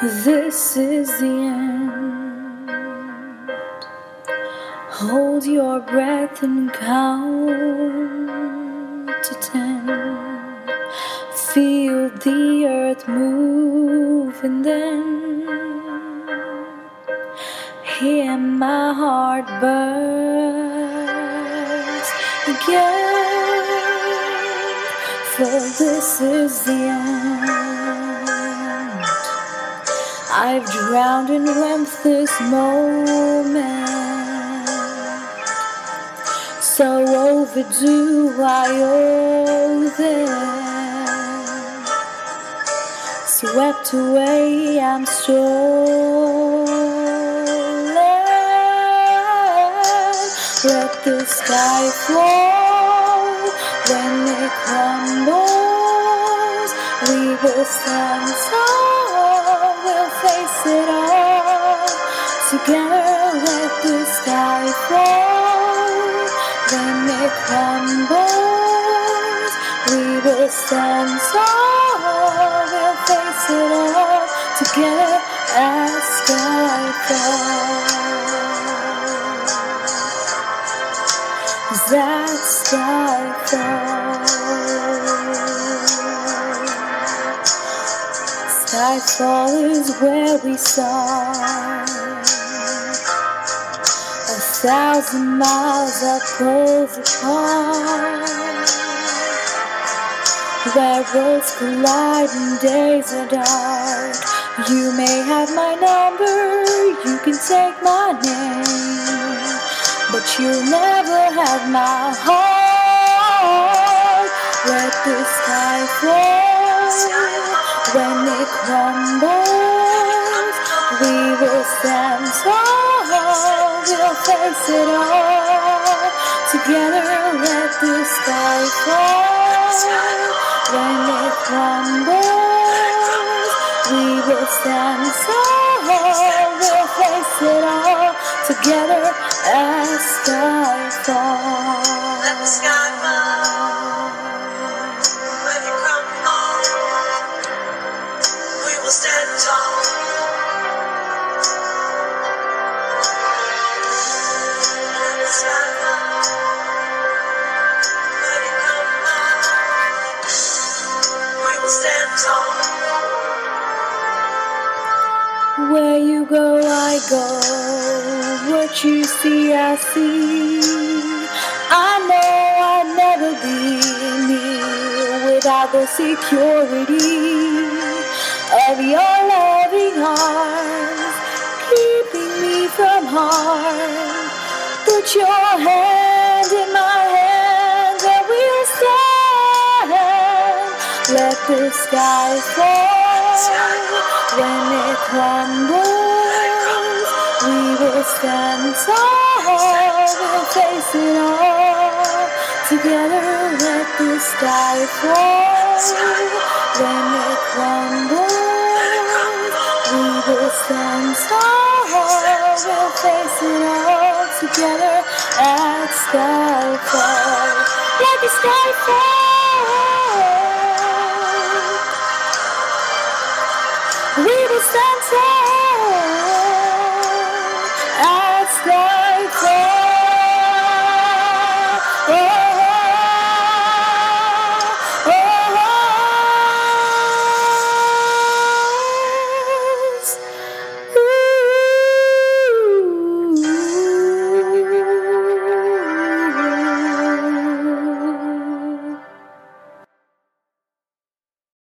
This is the end. Hold your breath and count to ten. Feel the earth move and then hear my heart burst again. For this is the end. I've drowned in warmth this moment. So overdue, I owe them. Swept away, I'm stolen. Let the sky fall when it crumbles. We will stand tall, it all. Together, let the sky fall when it crumbles. We will stand tall, we'll face it all. Together, as sky falls. That sky falls. Skyfall is where we start. A thousand miles are poles apart. Where roads collide and days are dark. You may have my number, you can take my name, but you'll never have my heart. Let the sky fall when it crumbles. We will stand tall, we'll face it all. Together, let the sky fall when it crumbles. We will stand Where you go, I go. What you see, I see. I know I'd never be me without the security of your loving arms, keeping me from harm. Put your hand Let the sky fall when it crumbles. We will stand tall, we'll face it all. Together, let the sky fall when it crumbles. We will stand tall, we'll face it all. Together, at skyfall. Let the sky fall.